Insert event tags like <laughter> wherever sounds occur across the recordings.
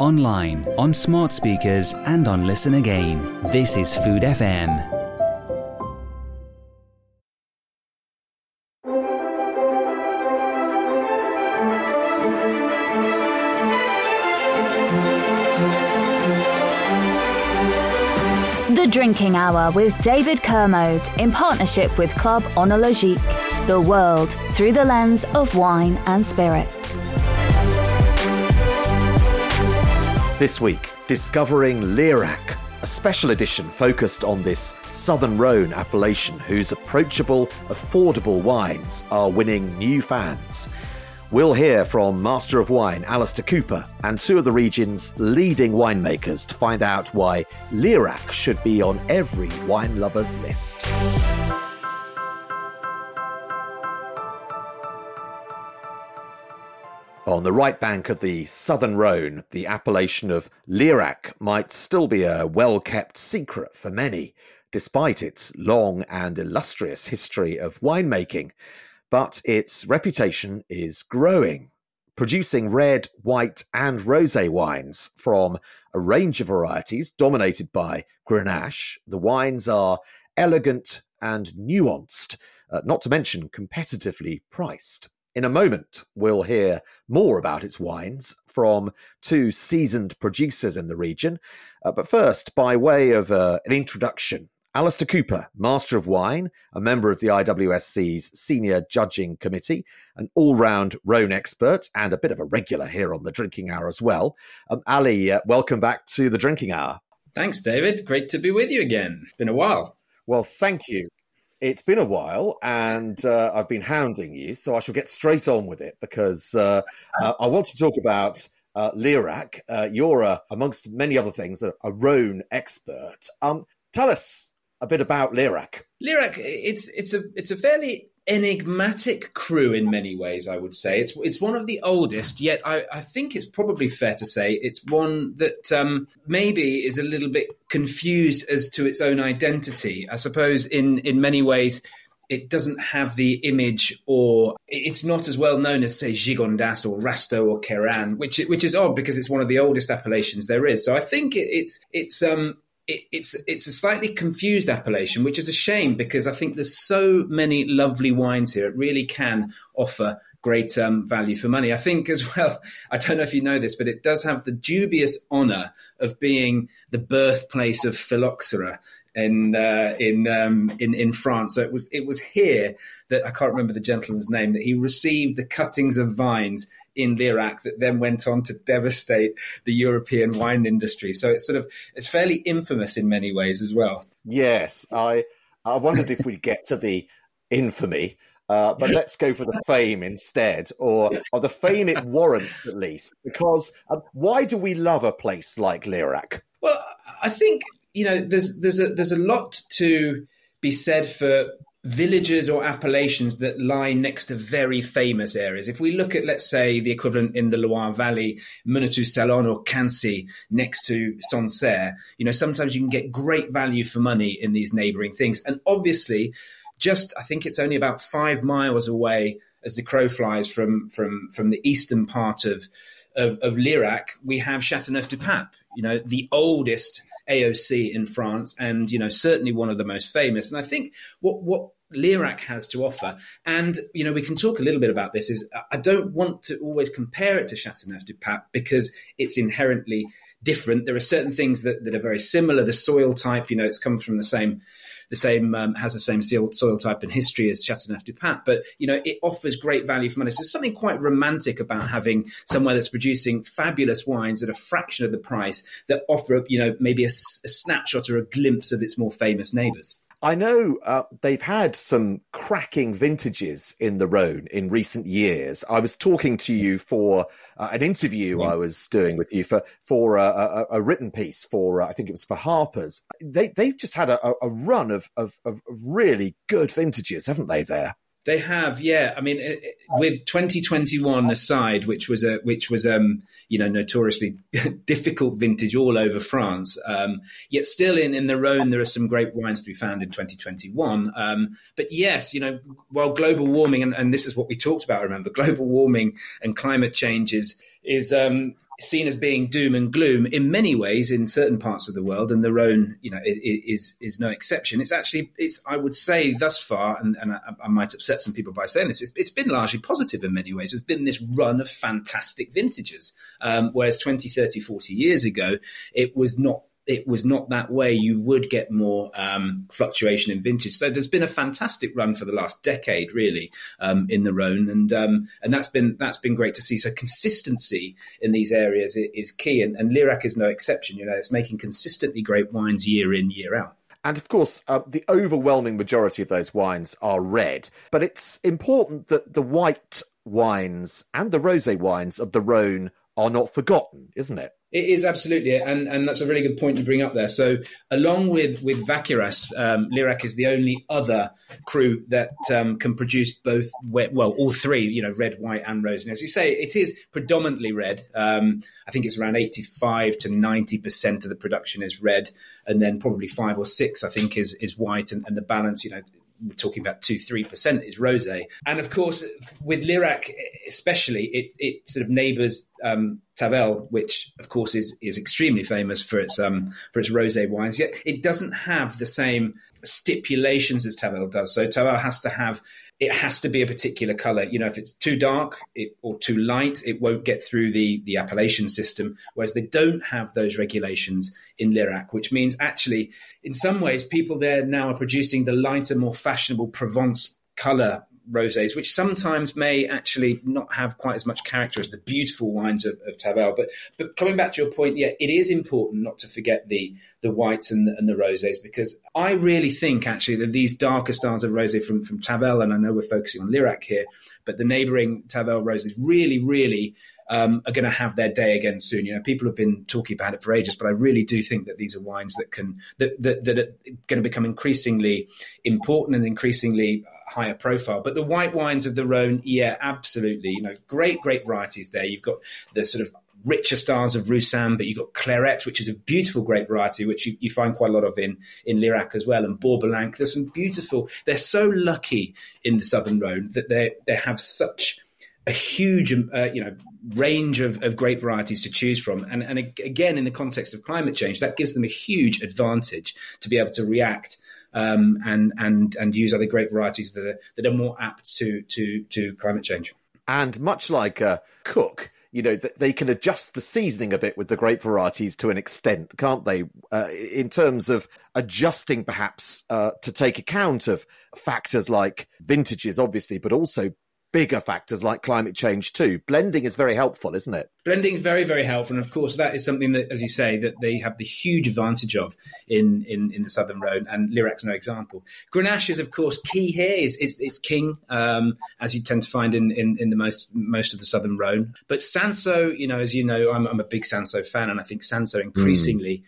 online, on smart speakers, and on Listen Again. This is Food FM. The Drinking Hour with David Kermode in partnership with Club Oenologique. The world through the lens of wine and spirits. This week, discovering Lirac, a special edition focused on this Southern Rhone appellation whose approachable, affordable wines are winning new fans. We'll hear from Master of Wine Alistair Cooper and two of the region's leading winemakers to find out why Lirac should be on every wine lover's list. On the right bank of the southern Rhone, the appellation of Lirac might still be a well kept secret for many, despite its long and illustrious history of winemaking. But its reputation is growing, producing red, white, and rose wines from a range of varieties dominated by Grenache. The wines are elegant and nuanced, uh, not to mention competitively priced. In a moment, we'll hear more about its wines from two seasoned producers in the region. Uh, but first, by way of uh, an introduction, Alistair Cooper, Master of Wine, a member of the IWSC's Senior Judging Committee, an all round Rhone expert, and a bit of a regular here on the Drinking Hour as well. Um, Ali, uh, welcome back to the Drinking Hour. Thanks, David. Great to be with you again. Been a while. Well, thank you it's been a while and uh, I've been hounding you, so I shall get straight on with it because uh, uh, I want to talk about uh, Lirac. Uh, you're, uh, amongst many other things, a, a Rhone expert. Um, tell us a bit about Lirac. Lirac, it's it's a it's a fairly enigmatic cru in many ways. I would say it's it's one of the oldest. Yet I, I think it's probably fair to say it's one that um, maybe is a little bit confused as to its own identity. I suppose in in many ways it doesn't have the image or it's not as well known as say Gigondas or Rasteau or Cairanne, which which is odd because it's one of the oldest appellations there is. So I think it, it's it's um it, it's it's a slightly confused appellation, which is a shame because I think there's so many lovely wines here. It really can offer great um, value for money. I think as <laughs> well. I don't know if you know this, but it does have the dubious honour of being the birthplace of phylloxera in uh, in um, in in France. So it was it was here that I can't remember the gentleman's name that he received the cuttings of vines in Lirac that then went on to devastate the European wine industry. So it's sort of it's fairly infamous in many ways as well. Yes, I I wondered if we'd get to the infamy. Uh, but <laughs> let's go for the fame instead, or, or the fame it warrants at least. Because uh, why do we love a place like Lirac? Well, I think you know there's there's a there's a lot to be said for villages or appellations that lie next to very famous areas. If we look at, let's say, the equivalent in the Loire Valley, Menetou-Salon or Quincy next to Sancerre, you know, sometimes you can get great value for money in these neighboring things. And obviously, just I think it's only about five miles away as the crow flies from from from the eastern part of of, of Lirac, we have Chateauneuf du Pape, you know, the oldest AOC in France, and you know certainly one of the most famous. And I think what what Lirac has to offer, and you know we can talk a little bit about this. Is I don't want to always compare it to Chateauneuf du Pape because it's inherently different. There are certain things that, that are very similar. The soil type, you know, it's come from the same the same um, has the same soil type and history as Chateauneuf du Pape, but you know it offers great value for money. So there's something quite romantic about having somewhere that's producing fabulous wines at a fraction of the price that offer you know maybe a, a snapshot or a glimpse of its more famous neighbours. I know uh, they've had some cracking vintages in the Rhone in recent years. I was talking to you for uh, an interview yeah. I was doing with you for for a, a, a written piece for uh, I think it was for Harper's. They they've just had a, a run of, of, of really good vintages, haven't they? There. They have, yeah. I mean, it, with 2021 aside, which was a which was um you know notoriously <laughs> difficult vintage all over France. Um, yet still in in the Rhone, there are some great wines to be found in 2021. Um, but yes, you know, while global warming and, and this is what we talked about. Remember, global warming and climate change is is um, seen as being doom and gloom in many ways in certain parts of the world, and the Rhone, you know, is is no exception. It's actually, it's I would say thus far, and, and I, I, might upset some people by saying this, it's, it's been largely positive in many ways. There's been this run of fantastic vintages, um, whereas 20, 30, 40 years ago, it was not it was not that way, you would get more um, fluctuation in vintage. So there's been a fantastic run for the last decade, really, um, in the Rhone, and um, and that's been that's been great to see. So consistency in these areas is key, and, and Lirac is no exception. You know, it's making consistently great wines year in year out. And of course, uh, the overwhelming majority of those wines are red. But it's important that the white wines and the rosé wines of the Rhone are not forgotten, isn't it? It is absolutely, and and that's a really good point you bring up there. So, along with with Vacqueyras, um, Lirac is the only other cru that um, can produce both, well, all three, you know, red, white, and rose. And as you say, it is predominantly red. Um, I think it's around eighty-five to ninety percent of the production is red, and then probably five or six, I think, is is white, and, and the balance, you know, we're talking about two, three percent is rosé. And of course, with Lirac especially, it, it sort of neighbours um, Tavel, which of course is is extremely famous for its um, for its rosé wines. Yet it doesn't have the same stipulations as Tavel does. So Tavel has to have it has to be a particular color. You know, if it's too dark it, or too light, it won't get through the the appellation system. Whereas they don't have those regulations in Lirac, which means actually, in some ways, people there now are producing the lighter, more fashionable Provence color rosés, which sometimes may actually not have quite as much character as the beautiful wines of, of Tavel. But but coming back to your point, yeah, it is important not to forget the the whites and the, and the rosés because I really think actually that these darker styles of rosé from from Tavel, and I know we're focusing on Lirac here, but the neighbouring Tavel rosés really really um, are going to have their day again soon. You know, people have been talking about it for ages, but I really do think that these are wines that can that that, that are going to become increasingly important and increasingly higher profile. But the white wines of the Rhone, yeah, absolutely. You know, great great varieties there. You've got the sort of richer styles of Roussanne, but you've got Clairette, which is a beautiful grape variety, which you, you, find quite a lot of in, in Lirac as well, and Bourboulenc. There's some beautiful, they're so lucky in the Southern Rhone that they they have such a huge, uh, you know, range of, of great varieties to choose from. And, and again, in the context of climate change, that gives them a huge advantage to be able to react um, and, and, and use other great varieties that are, that are more apt to, to, to climate change. And much like a cook, you know, they can adjust the seasoning a bit with the grape varieties to an extent, can't they? Uh, in terms of adjusting, perhaps, uh, to take account of factors like vintages, obviously, but also bigger factors like climate change too. Blending is very helpful, isn't it? Blending is very, very helpful, and of course that is something that, as you say, that they have the huge advantage of in in, in the Southern Rhone, and Lirac's no example. Grenache is, of course, key here. It's, it's, it's king, um, as you tend to find in, in, in the most most of the Southern Rhone. But Cinsault, you know, as you know, I'm, I'm a big Cinsault fan, and I think Cinsault increasingly. Mm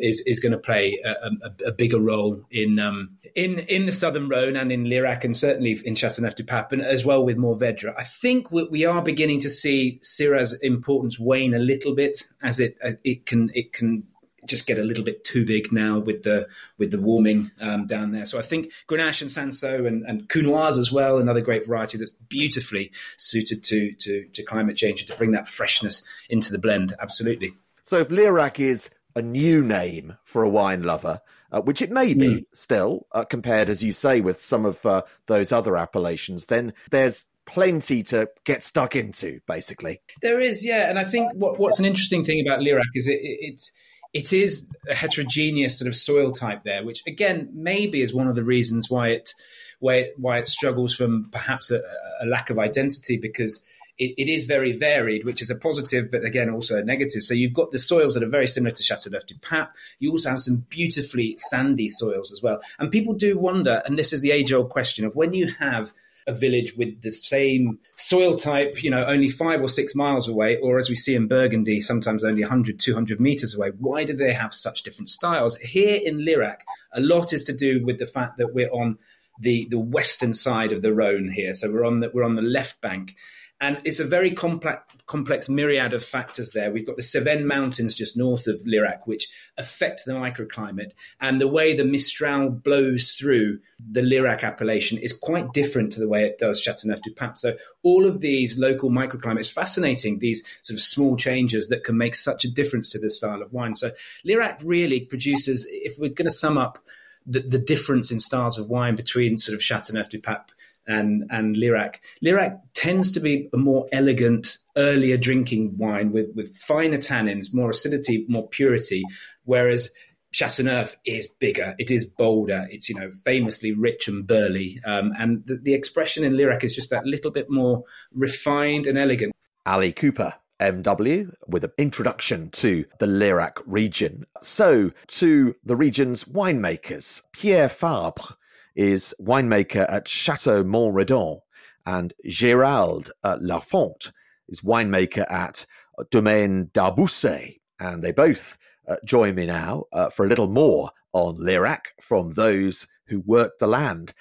is is going to play a, a, a, bigger role in um, in in the Southern Rhone and in Lirac and certainly in Chateauneuf du Pape and as well with Mourvedre. I think we, we are beginning to see Syrah's importance wane a little bit as it uh, it can it can just get a little bit too big now with the with the warming um, down there. So I think Grenache and Cinsault and, and Counoise as well, another great variety that's beautifully suited to, to to climate change and to bring that freshness into the blend. Absolutely. So if Lirac is a new name for a wine lover, uh, which it may be mm. still, uh, compared, as you say, with some of uh, those other appellations, then there's plenty to get stuck into, basically. There is, yeah. And I think what, what's an interesting thing about Lirac is it, it, it's it is a heterogeneous sort of soil type there, which again maybe is one of the reasons why it why it, why it struggles from perhaps a, a lack of identity because it, it is very varied, which is a positive, but again, also a negative. So you've got the soils that are very similar to Chateauneuf du Pape. You also have some beautifully sandy soils as well. And people do wonder, and this is the age old question of when you have a village with the same soil type, you know, only five or six miles away, or as we see in Burgundy, sometimes only 100, 200 meters away. Why do they have such different styles? Here in Lirac, a lot is to do with the fact that we're on the, the western side of the Rhone here. So we're on the, we're on the left bank And it's a very complex, complex myriad of factors there. We've got the Cevennes Mountains just north of Lirac, which affect the microclimate. And the way the Mistral blows through the Lirac appellation is quite different to the way it does Chateauneuf du Pape. So all of these local microclimates, fascinating, these sort of small changes that can make such a difference to the style of wine. So Lirac really produces, if we're going to sum up the, the difference in styles of wine between sort of Chateauneuf du Pape and and Lirac. Lirac tends to be a more elegant, earlier drinking wine with with finer tannins, more acidity, more purity, whereas Chateauneuf is bigger, it is bolder, it's you know famously rich and burly, um, and the, the expression in Lirac is just that little bit more refined and elegant. Ali Cooper MW with an introduction to the Lirac region. So, to the region's winemakers. Pierre Fabre is winemaker at Chateau Mont Redon, and Gérald uh, Lafont is winemaker at Domaine d'Arbousset. And they both uh, join me now uh, for a little more on Lirac from those who work the land.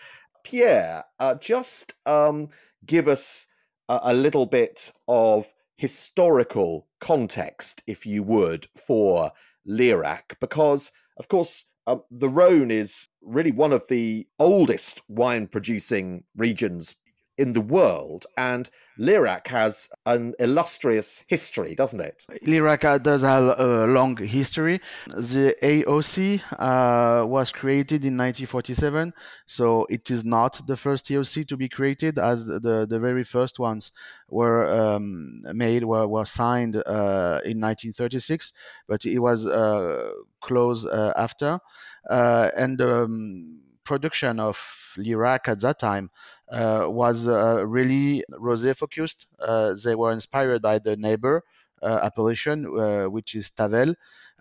Pierre, uh, just um, give us a, a little bit of historical context, if you would, for Lirac, because, of course, um, the Rhone is really one of the oldest wine producing regions in the world, and Lirac has an illustrious history, doesn't it? Lirac does have a long history. The AOC uh, was created in 1947, so it is not the first AOC to be created, as the, the very first ones were um, made, were, were signed uh, in 1936, but it was uh, closed uh, after. Uh, and um, production of Lirac at that time uh, was uh, really rosé focused. Uh, they were inspired by the neighbor appellation, which is Tavel.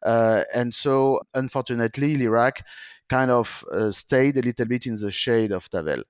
and so, unfortunately, Lirac kind of uh, stayed a little bit in the shade of Tavel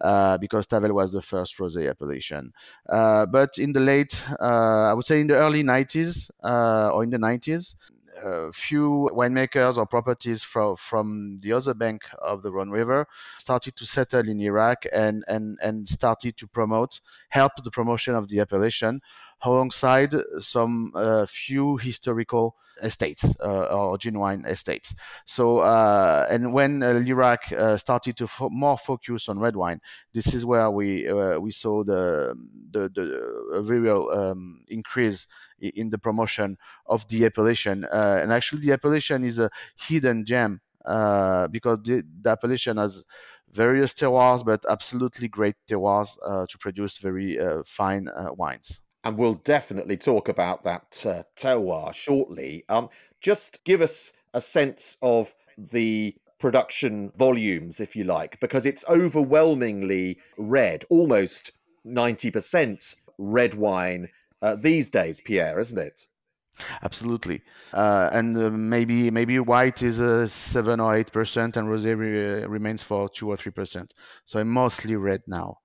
uh, because Tavel was the first rosé appellation. Uh, but in the late, I would say in the early 90s or in the 90s, a few winemakers or properties from from the other bank of the Rhone River started to settle in Lirac and and and started to promote, help the promotion of the appellation, alongside some uh, few historical estates uh, or genuine estates. So, uh, and when Lirac started to fo- more focus on red wine, this is where we we saw the the, the real um, increase in the promotion of the appellation. Uh, and actually, the appellation is a hidden gem uh, because the, the, appellation has various terroirs, but absolutely great terroirs uh, to produce very fine wines. And we'll definitely talk about that uh, terroir shortly. Um, just give us a sense of the production volumes, if you like, because it's overwhelmingly red, almost 90% red wine uh, these days, Pierre, isn't it? Absolutely, uh, and uh, maybe maybe white is a seven or eight percent, and rosé re- remains for two or three percent. So I'm mostly red now,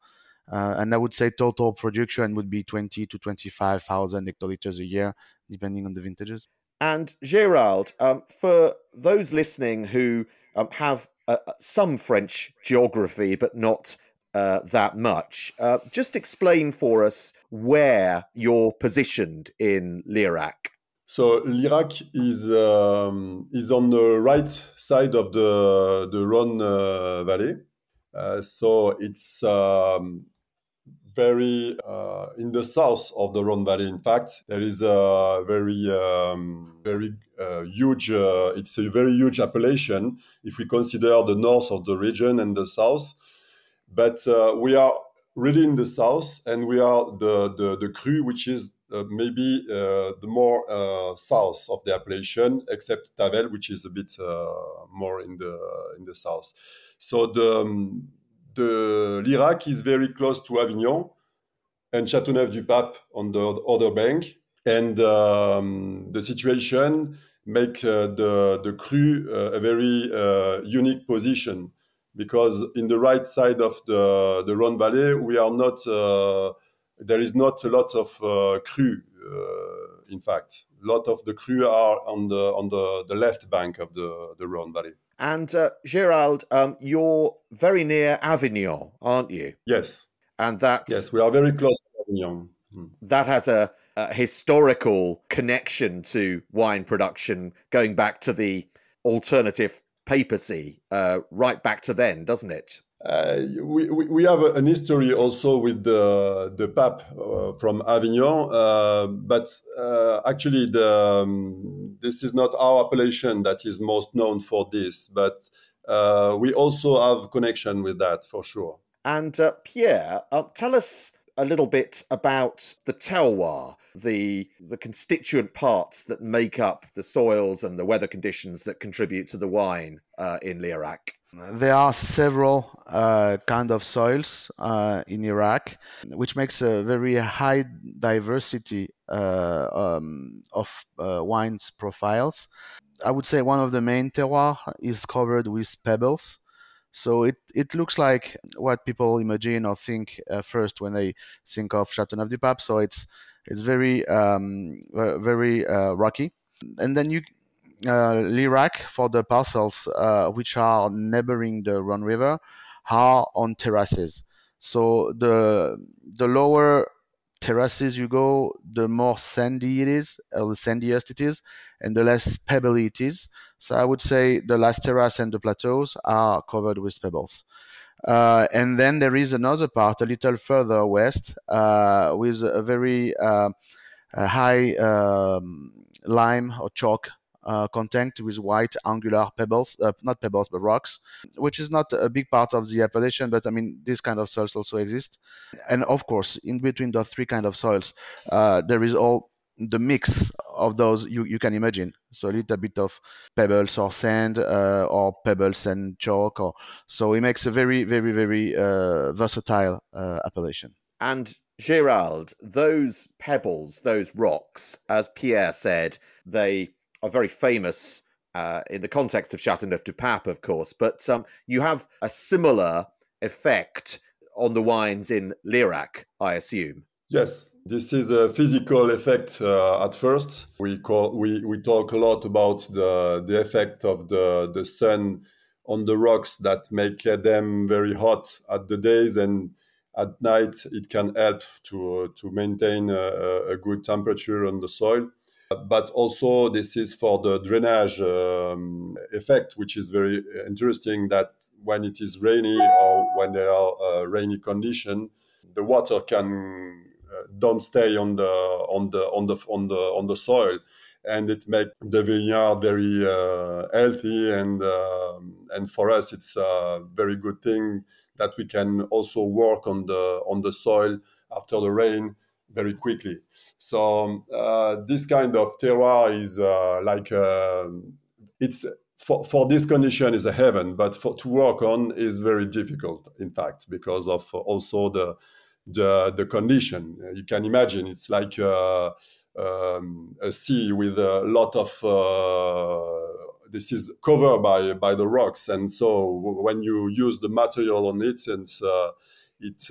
uh, and I would say total production would be twenty to twenty-five thousand hectoliters a year, depending on the vintages. And Gérald, um, for those listening who um, have uh, some French geography but not uh, that much. Uh, just explain for us where you're positioned in Lirac. So Lirac is um, is on the right side of the the Rhone uh, Valley. Uh, so it's um, very uh, in the south of the Rhone Valley. In fact, there is a very um, very uh, huge. it's a very huge appellation if we consider the north of the region and the south but uh, we are really in the south, and we are the the, the cru, which is uh, maybe uh, the more uh, south of the appellation, except Tavel, which is a bit uh, more in the in the south. So the um, the Lirac is very close to Avignon and Châteauneuf-du-Pape on the other bank, and um, the situation make uh, the the cru a very unique position because in the right side of the the Rhone Valley, we are not. Uh, there is not a lot of uh, cru. Uh, in fact, a lot of the cru are on the on the, the left bank of the the Rhone Valley. And uh, Gérald, um, you're very near Avignon, aren't you? Yes. And that yes, we are very close to Avignon. that has a, a, historical connection to wine production going back to the alternative papacy, uh, right back to then, doesn't it? Uh, we, we have an history also with the the pape uh, from Avignon, uh, but uh, actually the, um, this is not our appellation that is most known for this, but uh, we also have connection with that for sure. And uh, Pierre, tell us a little bit about the terroir, the the constituent parts that make up the soils and the weather conditions that contribute to the wine in Lirac. There are several uh, kind of soils uh, in Lirac, which makes a very high diversity uh, um, of uh, wines profiles. I would say one of the main terroir is covered with pebbles. So it, it looks like what people imagine or think first when they think of Châteauneuf-du-Pape. So it's it's very um, very uh, rocky, and then you Lirac for the parcels uh, which are neighboring the Rhone River are on terraces. So the the lower terraces you go, the more sandy it is, or the sandiest it is, and the less pebbly it is. So I would say the last terrace and the plateaus are covered with pebbles. Uh, and then there is another part a little further west uh, with a very uh, a high um, lime or chalk uh, content with white angular pebbles, uh, not pebbles, but rocks, which is not a big part of the appellation, but I mean, these kind of soils also exist. And of course, in between those three kind of soils, uh, there is all the mix of those you, you can imagine. So a little bit of pebbles or sand uh, or pebbles and chalk. Or, so it makes a very, very, very uh, versatile uh, appellation. And Gerald, those pebbles, those rocks, as Pierre said, they are very famous uh, in the context of Chateauneuf du Pape, of course, but um, you have a similar effect on the wines in Lirac, I assume. Yes, this is a physical effect uh, at first. We call we, we talk a lot about the the effect of the the sun on the rocks that make them very hot at the days and at night it can help to to maintain a, a good temperature on the soil but also this is for the drainage um, effect, which is very interesting. That when it is rainy or when there are uh, rainy condition, the water can uh, don't stay on the on the on the on the on the soil, and it makes the vineyard very uh, healthy. And um, and for us, it's a very good thing that we can also work on the on the soil after the rain very quickly. So um, uh, this kind of terroir is uh, like uh, it's for, for this condition is a heaven, but for to work on is very difficult. In fact, because of also the the the condition. You can imagine it's like a, uh, um, a sea with a lot of. Uh, this is covered by by the rocks, and so when you use the material on it, and uh, it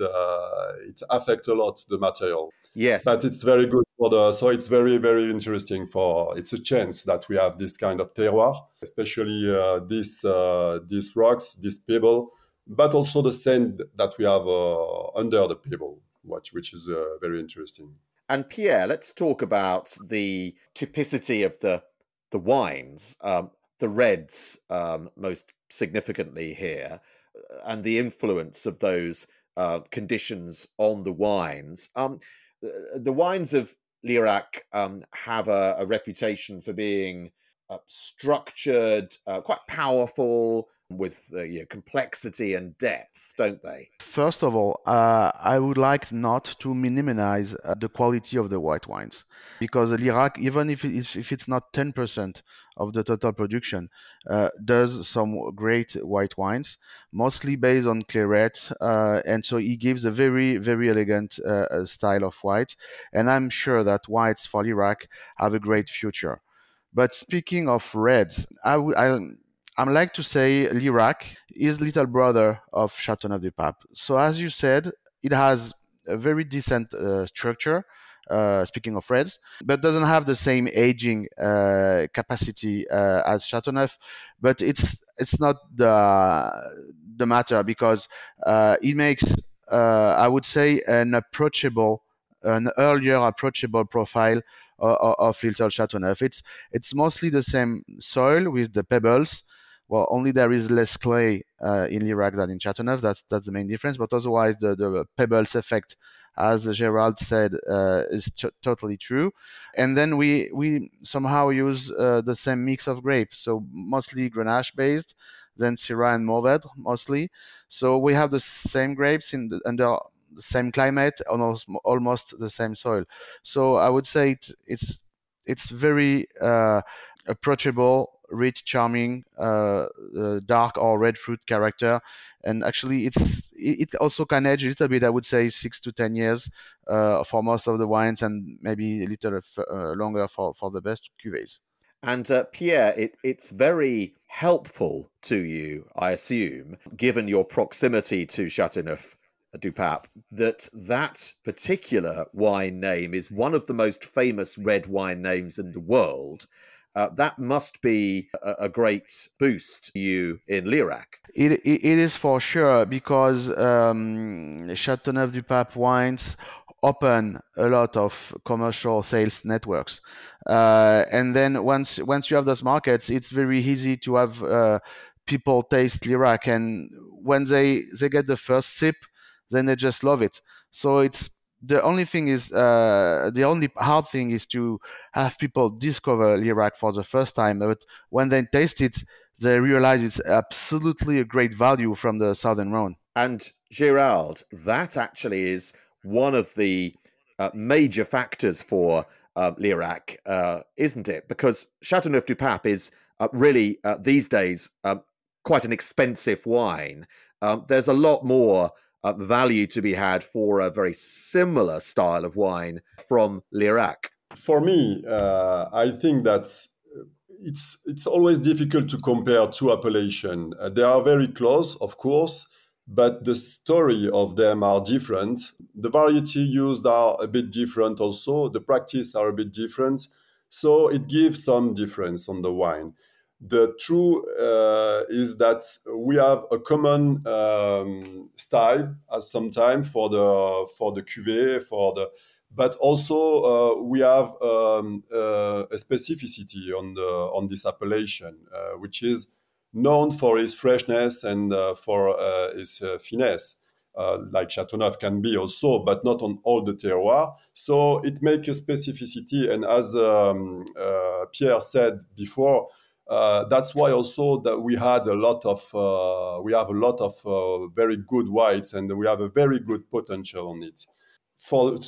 it affects a lot the material. Yes. But it's very good for the, so it's very, very interesting for, it's a chance that we have this kind of terroir, especially uh, this, uh, these rocks, this pebble, but also the sand that we have uh, under the pebble, which, which is uh, very interesting. And Pierre, let's talk about the typicity of the, the wines, um, the reds um, most significantly here, uh, and the influence of those uh, conditions on the wines. Um, the, wines of Lirac um, have a, a, reputation for being uh, structured, uh, quite powerful, with uh, complexity and depth, don't they? First of all, uh, I would like not to minimize uh, the quality of the white wines because Lirac, even if, it, if it's not 10% of the total production, uh, does some great white wines, mostly based on Clairette. Uh, and so he gives a very, very elegant uh, style of white. And I'm sure that whites for Lirac have a great future. But speaking of reds, I, w- I I like to say Lirac is little brother of Châteauneuf-du-Pape. So as you said, it has a very decent uh, structure. Uh, speaking of reds, but doesn't have the same aging uh, capacity uh, as Chateauneuf. But it's it's not the the matter because uh, it makes uh, I would say an approachable an earlier approachable profile of, of Little Chateauneuf. It's it's mostly the same soil with the pebbles. Well, only there is less clay uh, in Lirac than in Chateauneuf. That's that's the main difference. But otherwise, the, the pebbles effect, as Gerald said, uh, is t- totally true. And then we we somehow use uh, the same mix of grapes, so mostly Grenache based, then Syrah and Mourvedre mostly. So we have the same grapes in the, under the same climate, almost almost the same soil. So I would say it, it's it's very uh, approachable, rich, charming, uh, uh, dark or red fruit character, and actually it's it also can age a little bit. I would say six to ten years uh, for most of the wines, and maybe a little uh, longer for for the best cuvées. And uh, Pierre, it, it's very helpful to you, I assume, given your proximity to Chateauneuf du Pape, that that particular wine name is one of the most famous red wine names in the world. Uh, that must be a, a, great boost to you in Lirac. It, it, it is for sure because um, Chateauneuf du Pape wines open a lot of commercial sales networks. Uh, and then once once you have those markets, it's very easy to have uh, people taste Lirac, and when they they get the first sip, then they just love it. So it's the only thing is uh, the only hard thing is to have people discover Lirac for the first time. But when they taste it, they realize it's absolutely a great value from the Southern Rhone. And Gerald, that actually is one of the uh, major factors for uh, Lirac, uh, isn't it? Because Chateauneuf du Pape is uh, really uh, these days um, quite an expensive wine. Um, there's a lot more uh, value to be had for a very similar style of wine from Lirac. For me, I think that's it's it's always difficult to compare two appellations. they are very close, of course but the story of them are different. The variety used are a bit different also. The practice are a bit different. So it gives some difference on the wine. The true uh, is that we have a common um, style at some time for the for the cuvée for the, but also uh, we have um, uh, a specificity on the on this appellation, uh, which is known for its freshness and uh, for uh, uh, finesse. Like Chateauneuf can be also, but not on all the terroir. So it makes a specificity. And as um, Pierre said before, uh, that's why also that we had a lot of we have a lot of very good whites and we have a very good potential on it. For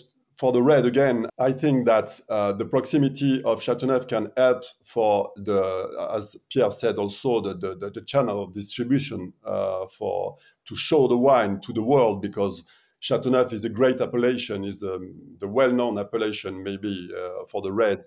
for the red again, I think that uh, the proximity of Chateauneuf can help for the, as Pierre said, also the the, the channel of distribution uh, for to show the wine to the world because Chateauneuf is a great appellation, is um, the well-known appellation maybe uh, for the red,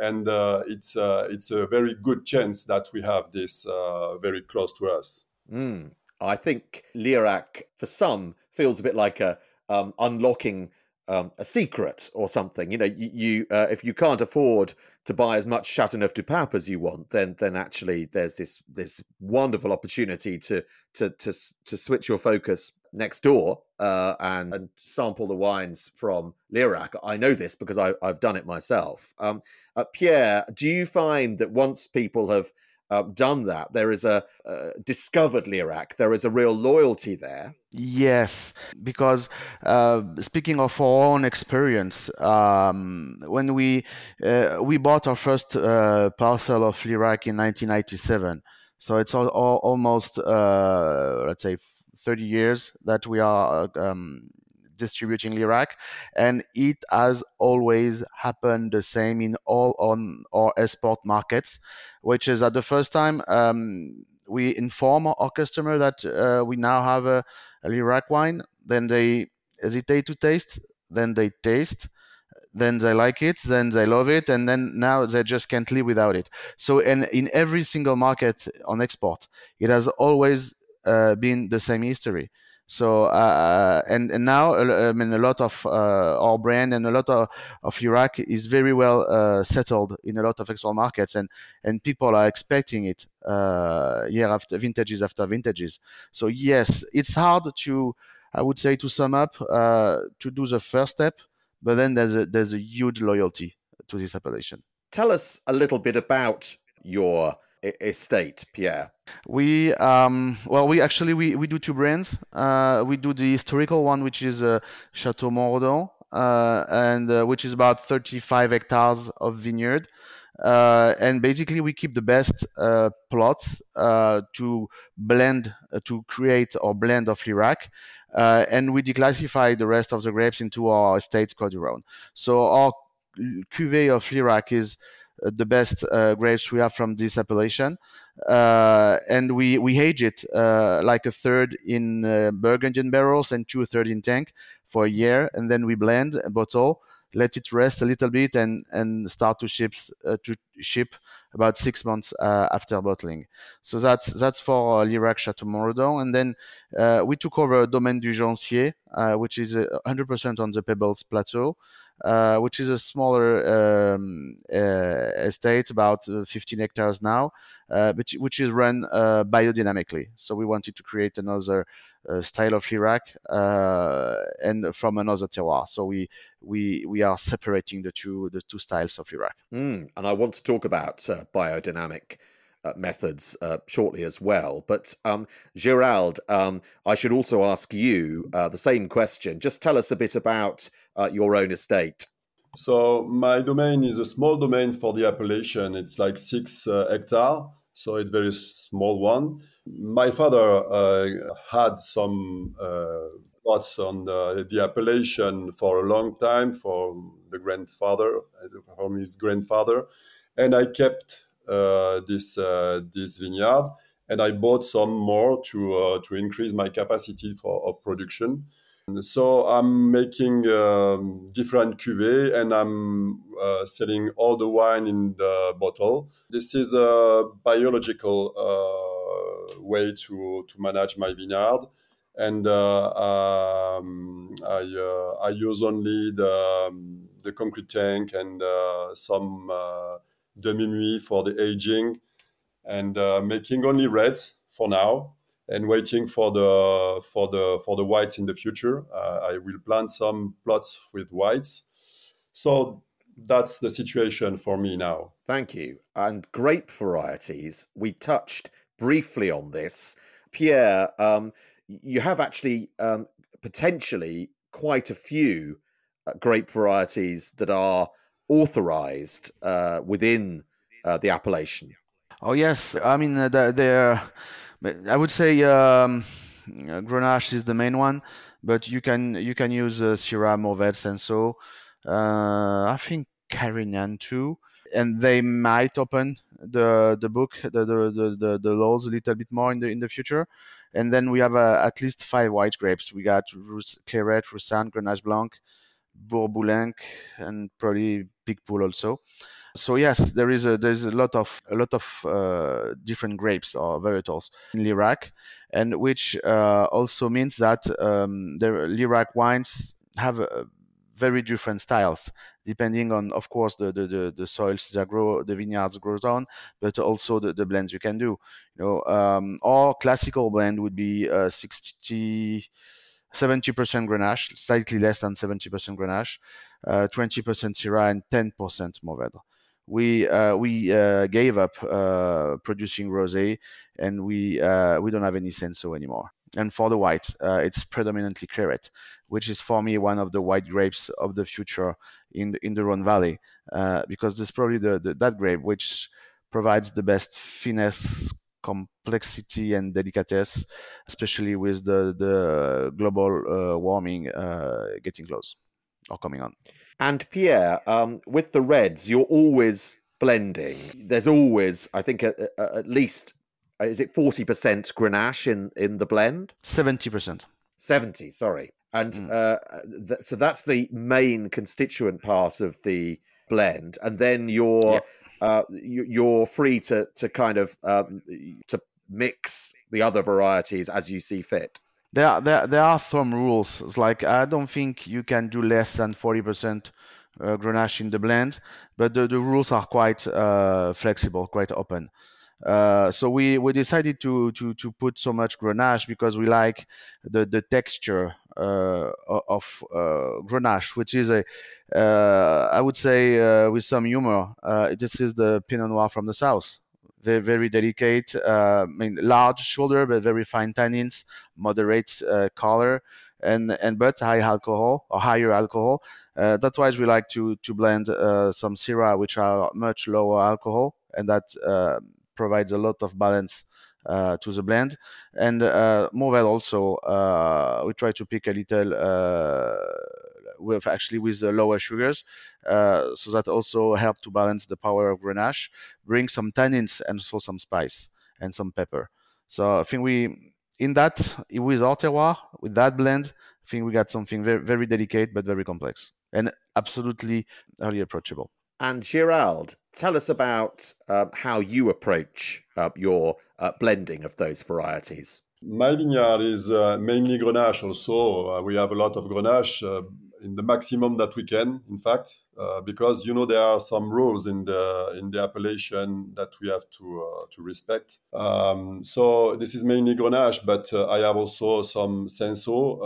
and uh, it's uh, it's a very good chance that we have this uh, very close to us. Mm. I think Lirac for some feels a bit like a um, unlocking um, a secret or something. You know, you, you uh, if you can't afford to buy as much Chateauneuf du Pape as you want, then then actually there's this this wonderful opportunity to to to to switch your focus next door uh, and, and sample the wines from Lirac. I know this because I, have done it myself. Um, uh, Pierre, do you find that once people have uh, done that, there is a uh, discovered Lirac. There is a real loyalty there. Yes, because uh, speaking of our own experience, um, when we uh, we bought our first uh, parcel of Lirac in 1997, so it's all, all, almost let's say 30 years that we are um, distributing Lirac, and it has always happened the same in all on our export markets, which is at the first time um, we inform our customer that uh, we now have a, a Lirac wine, then they hesitate to taste, then they taste then they like it, then they love it, and then now they just can't live without it. So, and in every single market on export, it has always uh, been the same history. So uh, and, and now uh, I mean a lot of uh, our brand and a lot of, of Lirac is very well uh, settled in a lot of export markets and and people are expecting it uh, year after vintages after vintages. So yes, it's hard to I would say to sum up uh, to do the first step, but then there's a there's a huge loyalty to this appellation. Tell us a little bit about your estate, Pierre. We um, well, we actually we, we do two brands. Uh, we do the historical one, which is uh, Chateau Mont Redon, uh, and uh, which is about 35 hectares of vineyard. Uh, and basically, we keep the best uh, plots to blend to create our blend of Lirac, and we declassify the rest of the grapes into our estate Rhône. So our cuvée of Lirac is the best uh, grapes we have from this appellation. Uh, and we, we age it like a third in Burgundian barrels and two third in tank for a year. And then we blend a bottle let it rest a little bit and and start to ship uh, to ship about six months uh, after bottling. So that's that's for uh, Lirac Chateau Mont Redon, and then we took over Domaine du Joncier, which is 100% on the Pebbles Plateau. Uh, which is a smaller um, uh, estate, about uh, 15 hectares now, but which is run biodynamically. So we wanted to create another style of Lirac and from another terroir. So we we we are separating the two the two styles of Lirac. Mm, and I want to talk about biodynamic uh, methods uh, shortly as well. But um, Gérald, um, I should also ask you uh, the same question. Just tell us a bit about uh, your own estate. So my domain is a small domain for the appellation. It's like six uh, hectare, so it's very small one. My father uh, had some plots on the, the appellation for a long time for the grandfather, from his grandfather, and I kept this uh, this vineyard, and I bought some more to uh, to increase my capacity for of production. So I'm making um, different cuvées and I'm uh, selling all the wine in the bottle. This is a biological uh, way to, to manage my vineyard. And uh, um, I, I use only the, um, the concrete tank and some demi muid for the aging, and uh, making only reds for now, and waiting for the for the for the whites in the future. Uh, I will plant some plots with whites. So that's the situation for me now. Thank you. And grape varieties, we touched briefly on this. Pierre, um, you have actually um, potentially quite a few uh, grape varieties that are authorized uh, within uh, the appellation. Oh yes, I mean uh, there. I would say um, Grenache is the main one, but you can you can use uh, Syrah, Mourvedre, and so uh, I think Carignan too, and they might open the the book the the, the, the laws a little bit more in the in the future. And then we have uh, at least five white grapes. We got Clairette, Roussanne, Grenache Blanc, Bourboulenc, and probably Picpoul also. So yes, there is a there's a lot of a lot of uh, different grapes or varietals in Lirac, and which uh, also means that um, the Lirac wines have very different styles depending on of course the the, the, the soils that grow the vineyards grow on but also the, the blends you can do you know um, our classical blend would be uh, 60 70% Grenache, slightly less than 70% Grenache, uh, 20% Syrah, and 10% Mourvedre. We uh, we uh, gave up uh, producing rosé, and we uh, we don't have any Cinsault anymore. And for the white, uh, it's predominantly Clairette, which is for me one of the white grapes of the future in in the Rhone Valley, because is probably the, the that grape which provides the best finesse complexity and delicatesse, especially with the the global uh, warming uh, getting close or coming on. And Pierre, um, with the reds, you're always blending. There's always, I think, a, a, at least uh, is it forty percent Grenache in in the blend? Seventy percent. Seventy, sorry. And mm. uh, th- so that's the main constituent part of the blend, and then you're. Yeah uh, you, are free to to kind of um, to mix the other varieties as you see fit. There, there, there are some rules. It's like I don't think you can do less than forty percent uh, Grenache in the blend, but the, the rules are quite uh, flexible, quite open. Uh, so we, we decided to, to, to put so much Grenache because we like the, the texture of uh, Grenache, which is a, uh, I would say, uh, with some humor, uh, this is the Pinot Noir from the south. Very, very delicate. I mean, large shoulder, but very fine tannins, moderate color, and and but high alcohol or higher alcohol. that's why we like to to blend some Syrah, which are much lower alcohol, and that provides a lot of balance uh, to the blend. And uh, Mourvedre also, uh, we try to pick a little with actually with the lower sugars, so that also help to balance the power of Grenache, bring some tannins and also some spice and some pepper. So I think we in that with our terroir with that blend, I think we got something very very delicate but very complex and absolutely early approachable. And Gérald, tell us about uh, how you approach uh, your uh, blending of those varieties. My vineyard is uh, mainly Grenache also. Uh, we have a lot of Grenache uh, in the maximum that we can, in fact, because you know there are some rules in the in the appellation that we have to to respect. Um, so this is mainly Grenache, but I have also some Cinsault,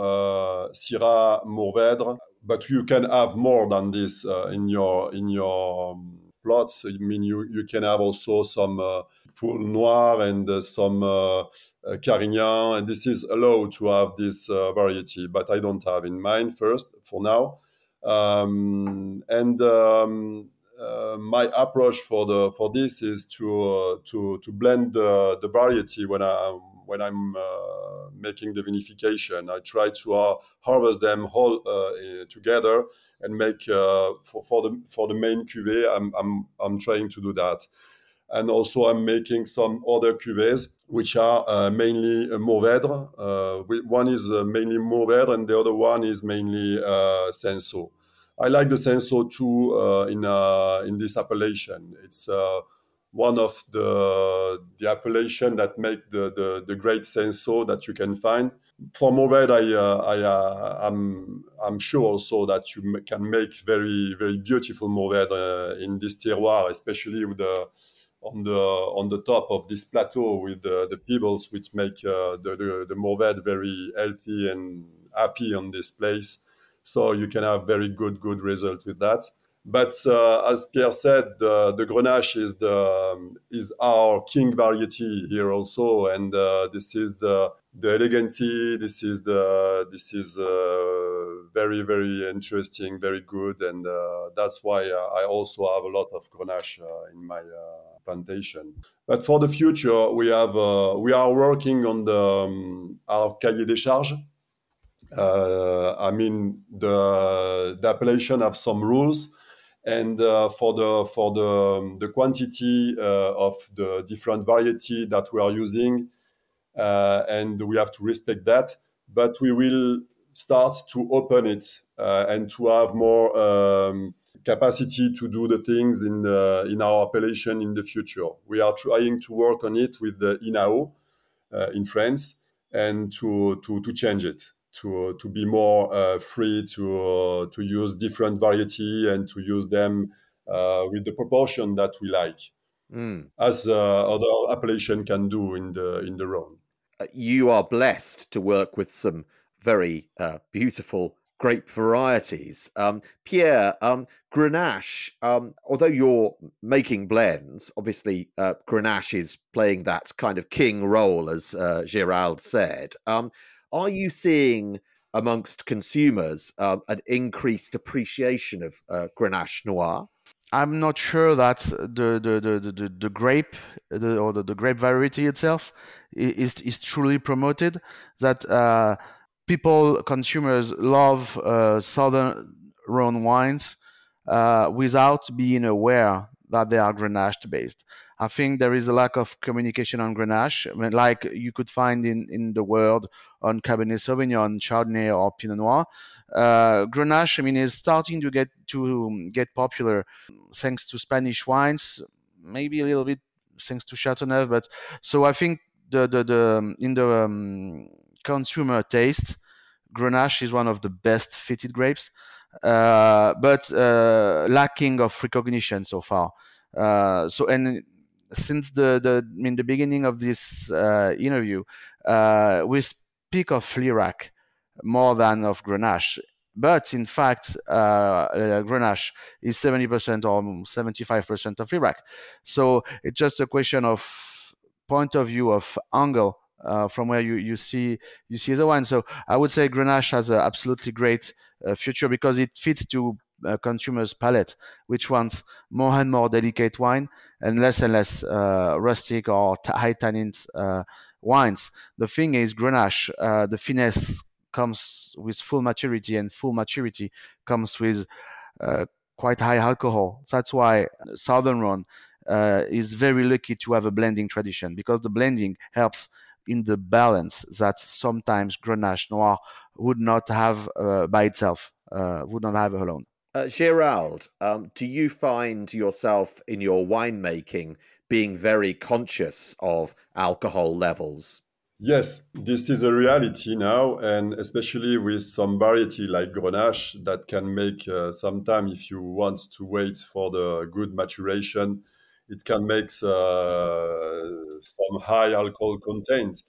Syrah, Mourvedre, but you can have more than this uh, in your in your um, plots. I mean, you you can have also some uh, Noir and uh, some uh, uh, Carignan, and this is allowed to have this uh, variety. But I don't have in mind first for now, um, and. Um, uh, my approach for the for this is to to to blend the, the variety when I when I'm uh, making the vinification. I try to uh, harvest them all uh, together and make for, for the for the main cuvee. I'm, I'm I'm trying to do that and also I'm making some other cuvées which are uh, mainly uh, Mourvedre. Uh, one is mainly Mourvedre and the other one is mainly uh, Cinsault. I like the Cinsault too in in this appellation. It's one of the the appellation that make the, the, the great Cinsault that you can find. From Mourvedre, I, uh, I uh, I'm I'm sure also that you can make very very beautiful Mourvedre uh, in this terroir, especially with the on the on the top of this plateau with the, the pebbles, which make uh, the, the the Mourvedre very healthy and happy on this place. So you can have very good good result with that. But uh, as Pierre said, the, the Grenache is the is our king variety here also, and uh, this is the the elegancy. This is the this is uh, very very interesting, very good, and uh, that's why uh, I also have a lot of Grenache uh, in my plantation. But for the future, we have we are working on the um, our cahier des charges. I mean, the the appellation have some rules and uh, for the for the um, the quantity uh, of the different variety that we are using, uh, and we have to respect that. But we will start to open it uh, and to have more um, capacity to do the things in the, in our appellation in the future. We are trying to work on it with the INAO uh, in France and to to to change it to to be more uh, free to uh, to use different variety and to use them uh, with the proportion that we like, mm. as other appellation can do in the in the Rhone. you are blessed to work with some very beautiful grape varieties. Um, Pierre, um, Grenache, um, although you're making blends, obviously uh, Grenache is playing that kind of king role, as uh, Gérald said. Are you seeing amongst consumers um, an increased appreciation of uh, Grenache Noir? I'm not sure that the the the the, the grape the, or the, the grape variety itself is is truly promoted. That uh, people consumers love uh, southern Rhone wines uh, without being aware that they are Grenache based. I think there is a lack of communication on Grenache, I mean, like you could find in, in the world on Cabernet Sauvignon, Chardonnay, or Pinot Noir. Uh, Grenache, I mean, is starting to get to get popular thanks to Spanish wines, maybe a little bit thanks to Chateauneuf. But so I think the the, the in the um, consumer taste, Grenache is one of the best fitted grapes, but uh, lacking of recognition so far. Uh, so and since the the I mean the beginning of this uh, interview, uh, we speak of Lirac, more than of Grenache. But in fact, uh, uh, Grenache is 70% or 75% of Lirac. So it's just a question of point of view of angle uh, from where you, you see you see the wine. So I would say Grenache has an absolutely great uh, future because it fits to uh, consumers' palate, which wants more and more delicate wine and less and less uh, rustic or t- high tannins uh, wines. The thing is, Grenache, the finesse comes with full maturity, and full maturity comes with quite high alcohol. That's why Southern Rhone uh, is very lucky to have a blending tradition because the blending helps in the balance that sometimes Grenache Noir would not have uh, by itself, uh, would not have alone. Uh, Gerald, um, do you find yourself in your winemaking being very conscious of alcohol levels? Yes, this is a reality now, and especially with some variety like Grenache that can make uh, time if you want to wait for the good maturation it can make uh, some high alcohol content.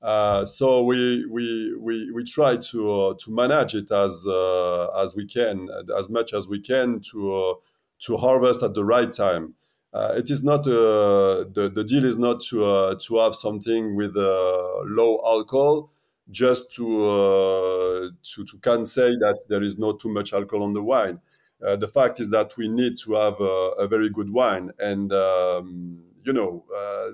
Uh, so we, we, we, we try to, uh, to manage it as, uh, as we can, as much as we can to, uh, to harvest at the right time. Uh, it is not the, the deal is not to, to have something with low alcohol just to, to, to can say that there is not too much alcohol on the wine. Uh, the fact is that we need to have a, a very good wine, and um, you know uh,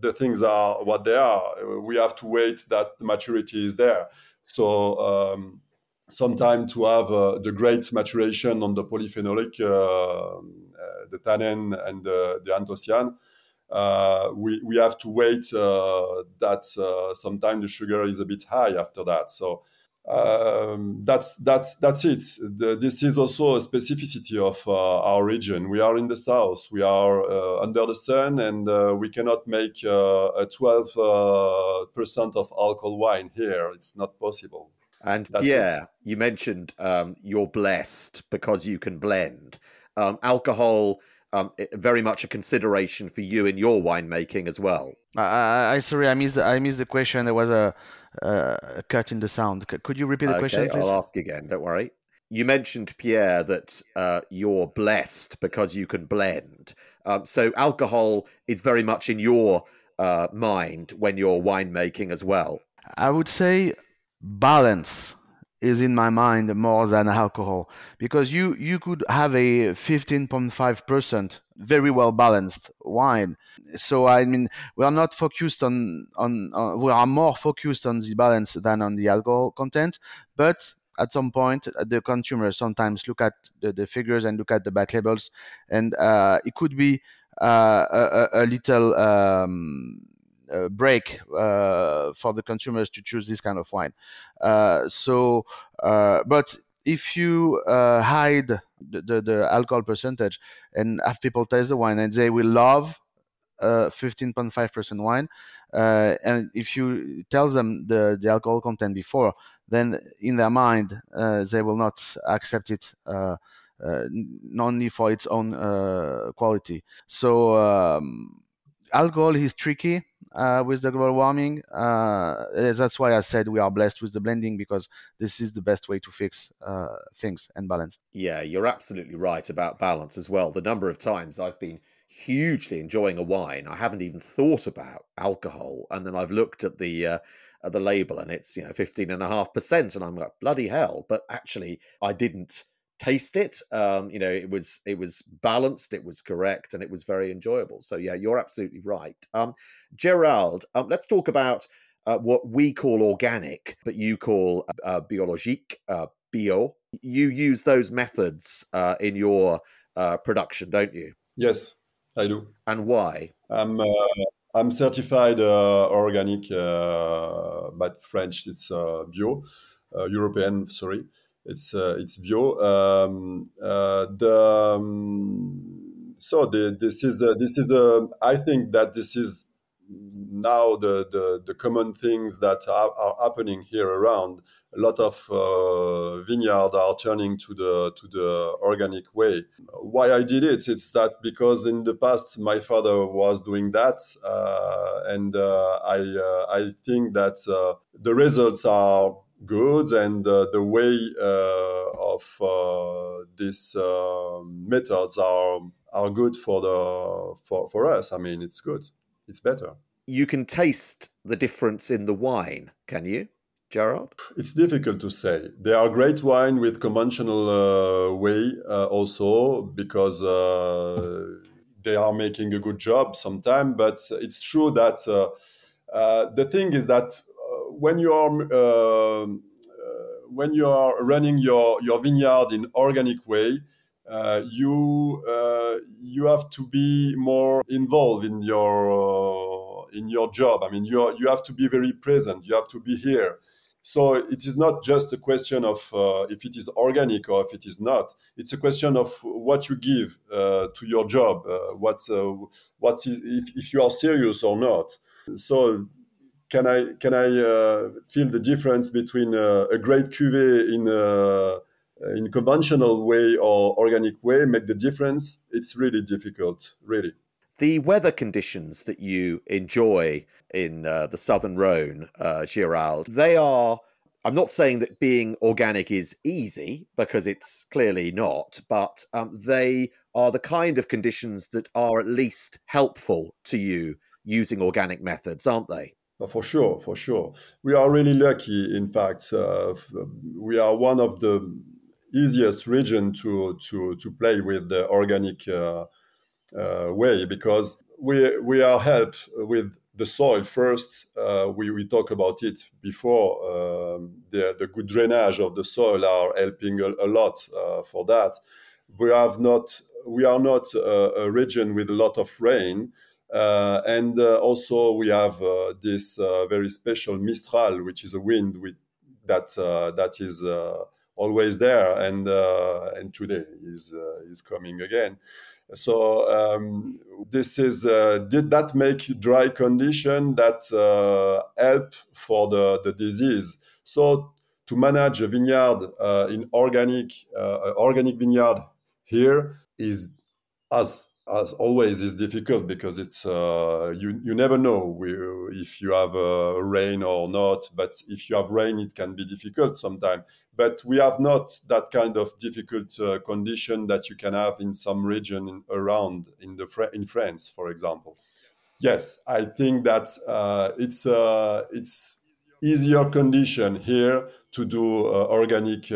the things are what they are. We have to wait that maturity is there. So. Um, sometime to have uh, the great maturation on the polyphenolic, uh, uh, the tannin and the, anthocyane, uh, we, we have to wait that sometime the sugar is a bit high after that. So um, that's that's that's it. The, this is also a specificity of uh, our region. We are in the south. We are uh, under the sun, and uh, we cannot make uh, a twelve uh, percent of alcohol wine here. It's not possible. And that's yeah, it. you mentioned um, you're blessed because you can blend um, alcohol. Um, very much a consideration for you in your winemaking as well. I, I sorry, I missed I missed the question. There was a uh, cut in the sound. could you repeat the okay, question, please? I'll ask again. Don't worry. You mentioned Pierre that uh, you're blessed because you can blend. Um, so alcohol is very much in your uh, mind when you're winemaking as well. I would say balance is in my mind more than alcohol because you you could have a 15.5% very well balanced wine so i mean we are not focused on, on we are more focused on the balance than on the alcohol content but at some point the consumer sometimes look at the, the figures and look at the back labels and uh, it could be uh, a, a, little um, uh, break uh, for the consumers to choose this kind of wine. Uh, so, but if you hide the, the, the, alcohol percentage and have people taste the wine and they will love 15.5% wine, uh, and if you tell them the, the alcohol content before, then in their mind uh, they will not accept it uh, not only for its own quality. So um, alcohol is tricky uh, with the global warming. Uh, that's why I said we are blessed with the blending because this is the best way to fix uh, things and balance. Yeah, you're absolutely right about balance as well. The number of times I've been hugely enjoying a wine, I haven't even thought about alcohol, and then I've looked at the uh, at the label and it's you know fifteen and a half percent, and I'm like bloody hell. But actually, I didn't taste it. Um, you know, it was it was balanced, it was correct, and it was very enjoyable. So yeah, you're absolutely right. Um, Gerald, um, let's talk about uh, what we call organic, but you call uh, biologique, uh, bio. You use those methods uh, in your uh, production, don't you? Yes, I do. And why? I'm I'm certified organic, but French it's bio, European, sorry it's uh, it's bio. Um, uh, the um, so the, this is a, this is a. I think that this is now the, the, the common things that are, are, happening here around. A lot of uh, vineyards are turning to the to the organic way. Why I did it? It's that because in the past my father was doing that, uh, and uh, I uh, I think that uh, the results are good, and uh, the way of these methods are are good for the for, for us. I mean, it's good. It's better. You can taste the difference in the wine, can you? Gerald? It's difficult to say. There are great wine with conventional uh, way uh, also because uh, they are making a good job sometimes. But it's true that uh, uh, the thing is that uh, when you are when you are running your, your vineyard in organic way, you you have to be more involved in your uh, in your job. I mean, you you have to be very present. You have to be here. So it is not just a question of uh, if it is organic or if it is not. It's a question of what you give uh, to your job. Uh, what what is if, if you are serious or not. So can I can I uh, feel the difference between uh, a great cuvee in a, in conventional way or organic way? Make the difference? It's really difficult, really. The weather conditions that you enjoy in uh, the southern Rhone, uh, Gérald, they are. I'm not saying that being organic is easy because it's clearly not, but um, they are the kind of conditions that are at least helpful to you using organic methods, aren't they? For sure, for sure. We are really lucky. In fact, uh, we are one of the easiest region to to to play with the organic uh, uh, way because we we are helped with the soil first. Uh, we we talk about it before. Um, the the good drainage of the soil are helping a, a lot uh, for that. We have not we are not a, a region with a lot of rain. Uh, and uh, also we have uh, this very special Mistral, which is a wind with, that that is always there, and and today is is coming again. So um, this is uh, did that make dry condition that uh, help for the, the disease. So to manage a vineyard uh, in organic organic vineyard here is as as always is difficult because it's uh, you you never know if you have uh, rain or not but if you have rain it can be difficult sometimes but we have not that kind of difficult uh, condition that you can have in some region around in the in France for example. Yes i think that uh, it's uh, it's easier condition here to do uh, organic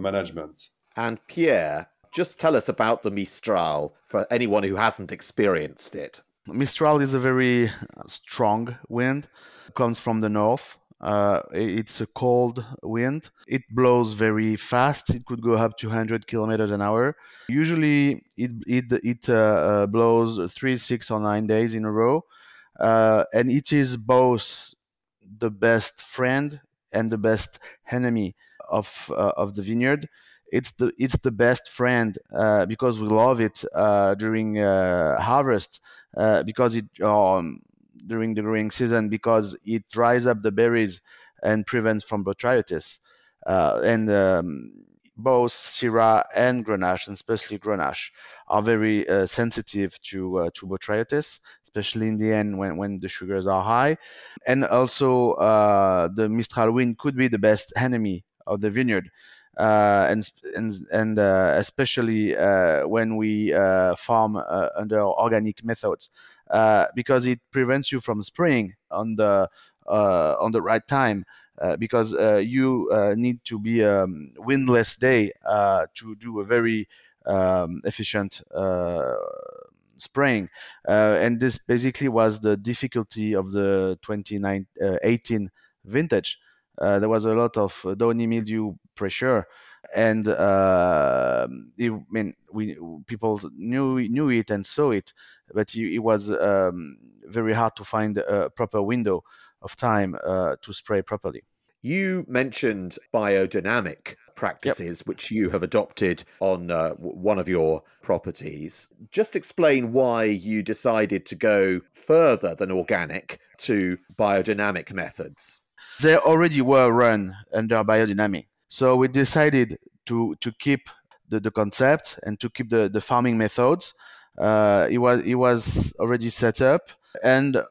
management. And pierre just tell us about the Mistral for anyone who hasn't experienced it. Mistral is a very strong wind, comes from the north. Uh, it's a cold wind. It blows very fast. It could go up to 100 kilometers an hour. Usually, it it it uh, uh, blows three, six, or nine days in a row, uh, and it is both the best friend and the best enemy of uh, of the vineyard it's the it's the best friend uh, because we love it uh, during uh, harvest uh, because it um, during the growing season because it dries up the berries and prevents from botrytis uh, and um, both Syrah and Grenache, and especially Grenache, are very uh, sensitive to to botrytis, especially in the end when, when the sugars are high. And also, the Mistral wind could be the best enemy of the vineyard uh, and and and uh, especially uh, when we farm under organic methods, because it prevents you from spraying on the on the right time. Uh, because uh, you uh, need to be a um, windless day to do a very um, efficient spraying. and this basically was the difficulty of the 2018 vintage. There was a lot of downy mildew pressure and uh, it, I mean, we people knew knew it and saw it, but it, was um, very hard to find a proper window of time uh, to spray properly. You mentioned biodynamic practices, yep. which you have adopted on uh, one of your properties. Just explain why you decided to go further than organic to biodynamic methods. They already were run under biodynamic. So we decided to to keep the, the concept and to keep the, the farming methods. Uh, it was it was already set up, and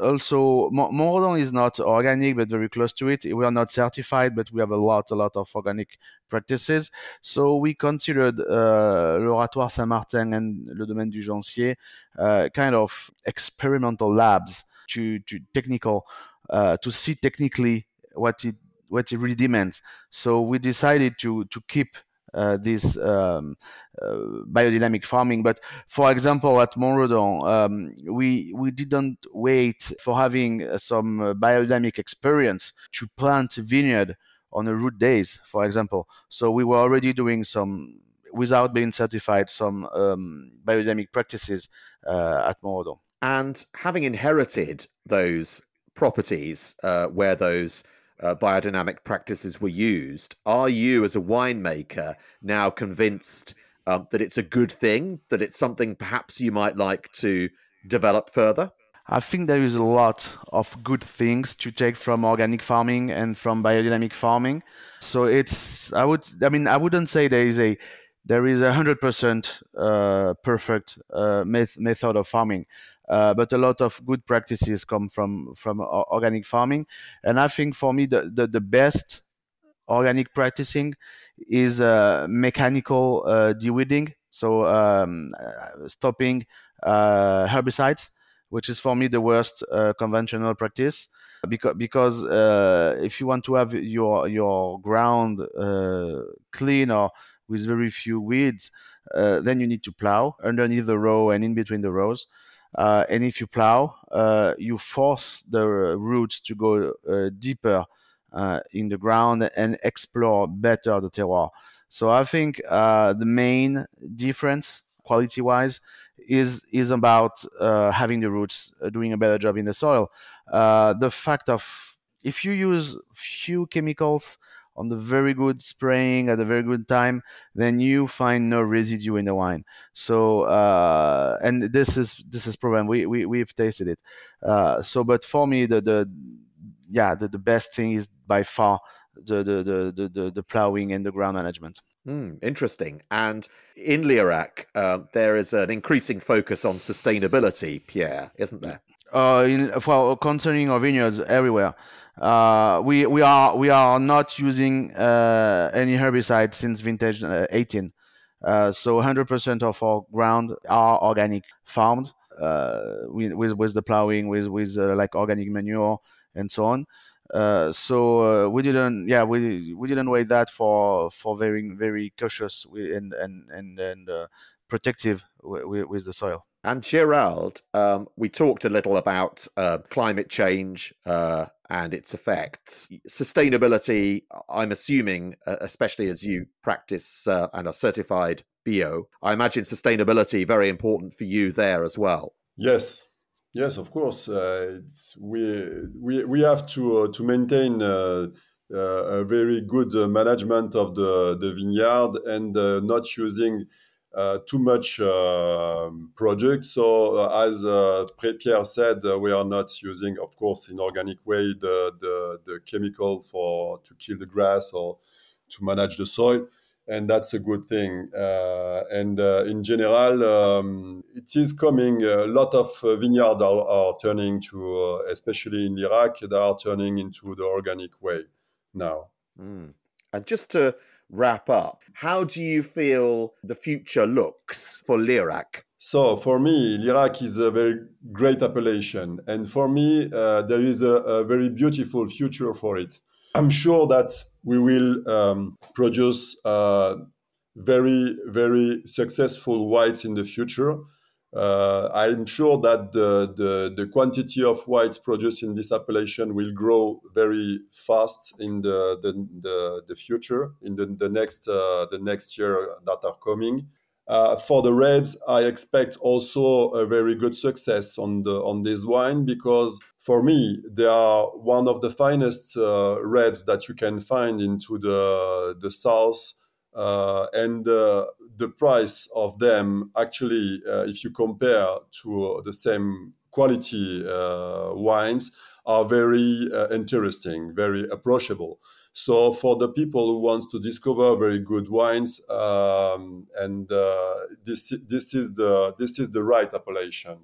also Mont Redon is not organic but very close to it we are not certified but we have a lot a lot of organic practices so we considered uh, l'oratoire saint-martin and le domaine du Joncier uh, kind of experimental labs to, to technical uh, to see technically what it what it really demands so we decided to to keep uh, this um, uh, biodynamic farming. But for example, at Mont Redon, um, we we didn't wait for having some uh, biodynamic experience to plant vineyard on the root days, for example. So we were already doing some without being certified some um, biodynamic practices uh, at Mont Redon. And having inherited those properties uh, where those uh, biodynamic practices were used. Are you, as a winemaker, now convinced um, that it's a good thing, that it's something perhaps you might like to develop further? I think there is a lot of good things to take from organic farming and from biodynamic farming. So it's I would I mean I wouldn't say there is a there is a hundred percent uh, perfect uh, method of farming. Uh, but a lot of good practices come from from organic farming, and I think for me the the, the best organic practicing is uh, mechanical uh, deweeding, so um, uh, stopping uh, herbicides, which is for me the worst conventional practice. Because because uh, if you want to have your your ground uh, clean or with very few weeds, uh, then you need to plow underneath the row and in between the rows. Uh, and if you plow, uh, you force the roots to go uh, deeper in the ground and explore better the terroir. So I think the main difference, quality-wise, is is about having the roots doing a better job in the soil. the fact of if you use few chemicals on the very good spraying at a very good time, then you find no residue in the wine. So uh, and this is this is proven. We we we've tasted it. Uh, so, but for me, the the yeah the, the best thing is by far the the the the, the plowing and the ground management. Mm, interesting. And in Lirac, uh, there is an increasing focus on sustainability, Pierre, isn't there? Uh, in, well, concerning our vineyards everywhere. Uh, we we are we are not using uh, any herbicide since vintage uh, 18. Uh, so 100% of our ground are organic farmed with, with, with the plowing with with like organic manure and so on. so we didn't yeah we we didn't wait that for for very very cautious and and and and protective with, with the soil. And Gerald, um, we talked a little about uh, climate change and its effects. Sustainability, I'm assuming, uh, especially as you practice uh, and are certified bio, I imagine sustainability very important for you there as well. Yes, yes, of course. Uh, we, we we have to uh, to maintain. a very good management of the, the vineyard and not using uh, too much uh, product. So uh, as uh, Pierre said, uh, we are not using, of course, in organic way the, the, the chemical for to kill the grass or to manage the soil, and that's a good thing. Uh, and in general, um, it is coming. A lot of vineyards are, are, turning to, especially in Lirac, they are turning into the organic way now. Mm. And just to wrap up, how do you feel the future looks for Lirac? So for me, Lirac is a very great appellation, and for me, uh, there is a, a, very beautiful future for it. I'm sure that we will um, produce uh, very, very successful whites in the future. Uh, I'm sure that the, the, the, quantity of whites produced in this appellation will grow very fast in the, the, the, the future, in the, the, next, uh, the next year that are coming. Uh, for the reds, I expect also a very good success on the on this wine because for me they are one of the finest uh, reds that you can find into the the south uh, and uh, the price of them actually, uh, if you compare to the same quality wines, are very interesting, very approachable. So for the people who wants to discover very good wines, um, and uh, this this is the this is the right appellation.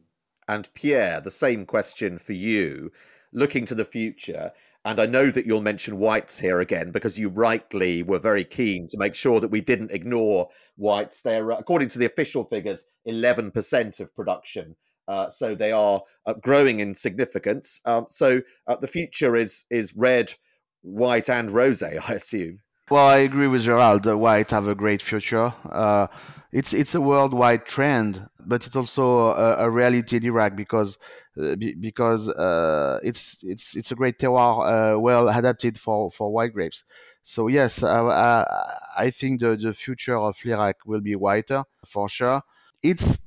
And Pierre, the same question for you. Looking to the future, and I know that you'll mention whites here again because you rightly were very keen to make sure that we didn't ignore whites. They're, uh, according to the official figures, 11% of production. Uh, so they are uh, growing in significance. Um, so uh, the future is is red, white, and rose, <laughs> I assume. Well, I agree with Gerald. White have a great future. Uh, it's it's a worldwide trend, but it's also a, a reality in Lirac because uh, because uh, it's it's it's a great terroir, uh, well adapted for, for white grapes. So yes, I think the, the future of Lirac will be whiter for sure. It's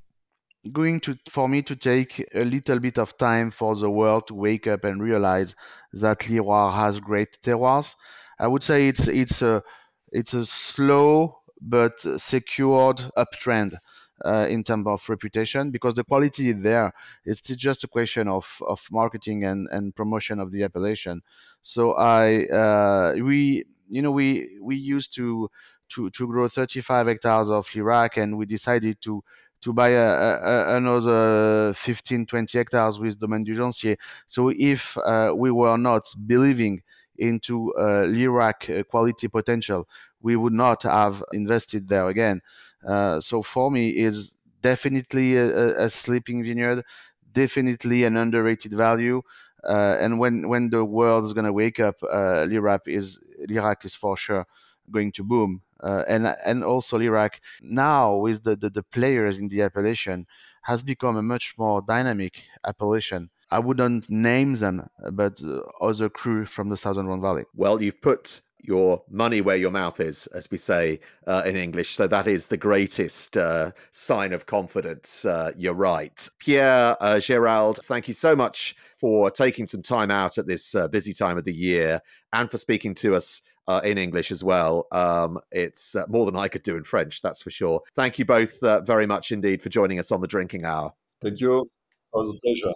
going to for me to take a little bit of time for the world to wake up and realize that Lirac has great terroirs. I would say it's it's a it's a slow but secured uptrend uh, in terms of reputation because the quality is there. It's just a question of, of marketing and, and promotion of the appellation. So I uh, we you know we we used to to, to grow 35 hectares of Lirac and we decided to to buy a, a, another 15 20 hectares with Domaine du Joncier. So if uh, we were not believing into uh, Lirac uh, quality potential, we would not have invested there again. Uh, so for me, is definitely a, a, sleeping vineyard, definitely an underrated value. Uh, and when when the world is going to wake up, uh, Lirac is Lirac is for sure going to boom. Uh, and and also Lirac now with the, the, the players in the appellation has become a much more dynamic appellation. I wouldn't name them, but uh, other cru from the Southern Rhone Valley. Well, you've put your money where your mouth is, as we say uh, in English. So that is the greatest uh, sign of confidence. Uh, you're right. Pierre uh, Gerald, thank you so much for taking some time out at this uh, busy time of the year and for speaking to us. Uh, in English as well. Um, it's more than I could do in French, that's for sure. Thank you both very much indeed for joining us on the drinking hour. Thank you. It was a pleasure.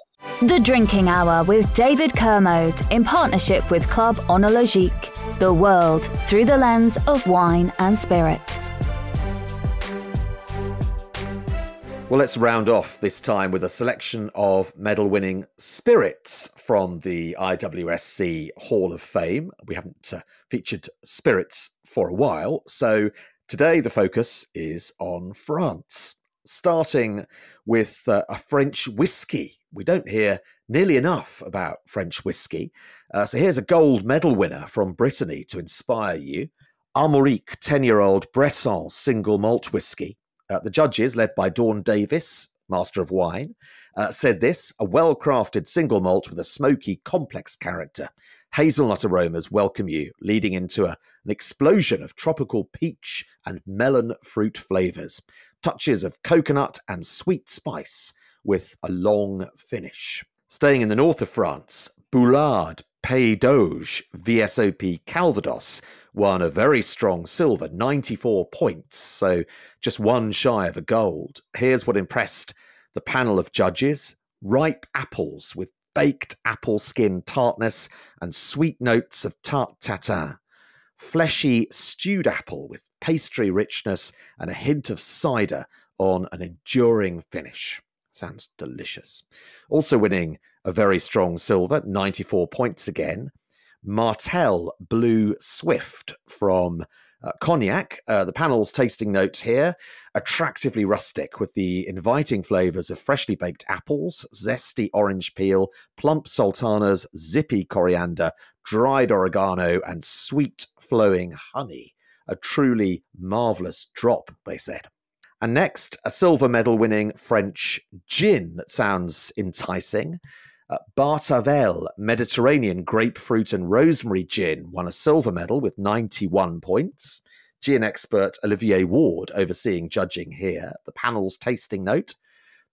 The Drinking Hour with David Kermode in partnership with Club Oenologique. The world through the lens of wine and spirits. Well, let's round off this time with a selection of medal winning spirits from the IWSC Hall of Fame. We haven't uh, featured spirits for a while, so today the focus is on France starting with uh, a French whiskey. We don't hear nearly enough about French whiskey. Uh, so here's a gold medal winner from Brittany to inspire you. Armorik 10 year old Breton single malt whiskey. Uh, the judges, led by Dawn Davies, Master of Wine, uh, said this a well crafted single malt with a smoky, complex character. Hazelnut aromas welcome you, leading into a, an explosion of tropical peach and melon fruit flavors touches of coconut and sweet spice with a long finish. Staying in the north of France, Boulard Pays d'Auge VSOP Calvados won a very strong silver, 94 points, so just one shy of a gold. Here's what impressed the panel of judges ripe apples with baked apple skin tartness and sweet notes of tart tatin fleshy stewed apple with pastry richness and a hint of cider on an enduring finish. Sounds delicious. Also winning a very strong silver, 94 points again. Martell Blue Swift from uh, cognac. Uh, the panel's tasting notes here attractively rustic with the inviting flavors of freshly baked apples, zesty orange peel, plump sultanas, zippy coriander, dried oregano, and sweet flowing honey. A truly marvelous drop, they said. And next, a silver medal winning French gin that sounds enticing. Bartavelle Mediterranean Grapefruit and Rosemary Gin won a silver medal with 91 points. Gin expert Olivier Ward overseeing judging here. The panel's tasting note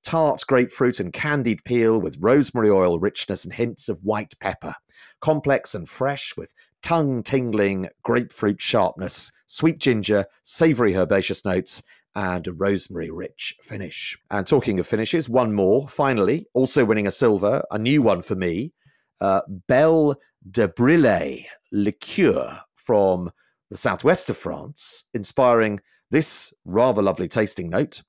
tart grapefruit and candied peel with rosemary oil richness and hints of white pepper. Complex and fresh with tongue tingling grapefruit sharpness, sweet ginger, savory herbaceous notes, and a rosemary rich finish. And talking of finishes, one more, finally, also winning a silver, a new one for me uh, Belle de Brillet liqueur from the southwest of France, inspiring this rather lovely tasting note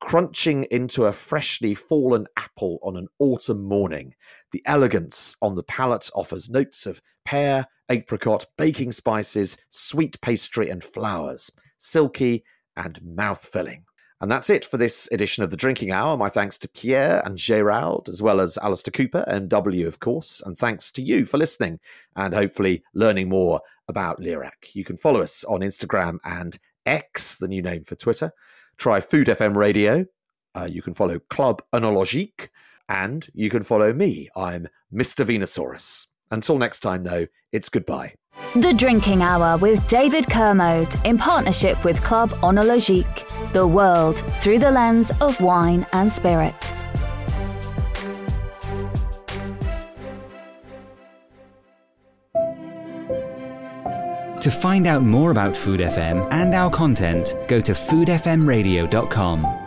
crunching into a freshly fallen apple on an autumn morning. The elegance on the palate offers notes of pear, apricot, baking spices, sweet pastry, and flowers, silky and mouth filling. And that's it for this edition of the Drinking Hour. My thanks to Pierre and Gerald, as well as Alistair Cooper MW, of course. And thanks to you for listening and hopefully learning more about Lirac. You can follow us on Instagram and X, the new name for Twitter. Try Food FM Radio. Uh, you can follow Club Oenologique. And you can follow me. I'm Mr. Venusaurus. Until next time, though, it's goodbye. The Drinking Hour with David Kermode in partnership with Club Oenologique, the world through the lens of wine and spirits. To find out more about Food FM and our content, go to foodfmradio.com.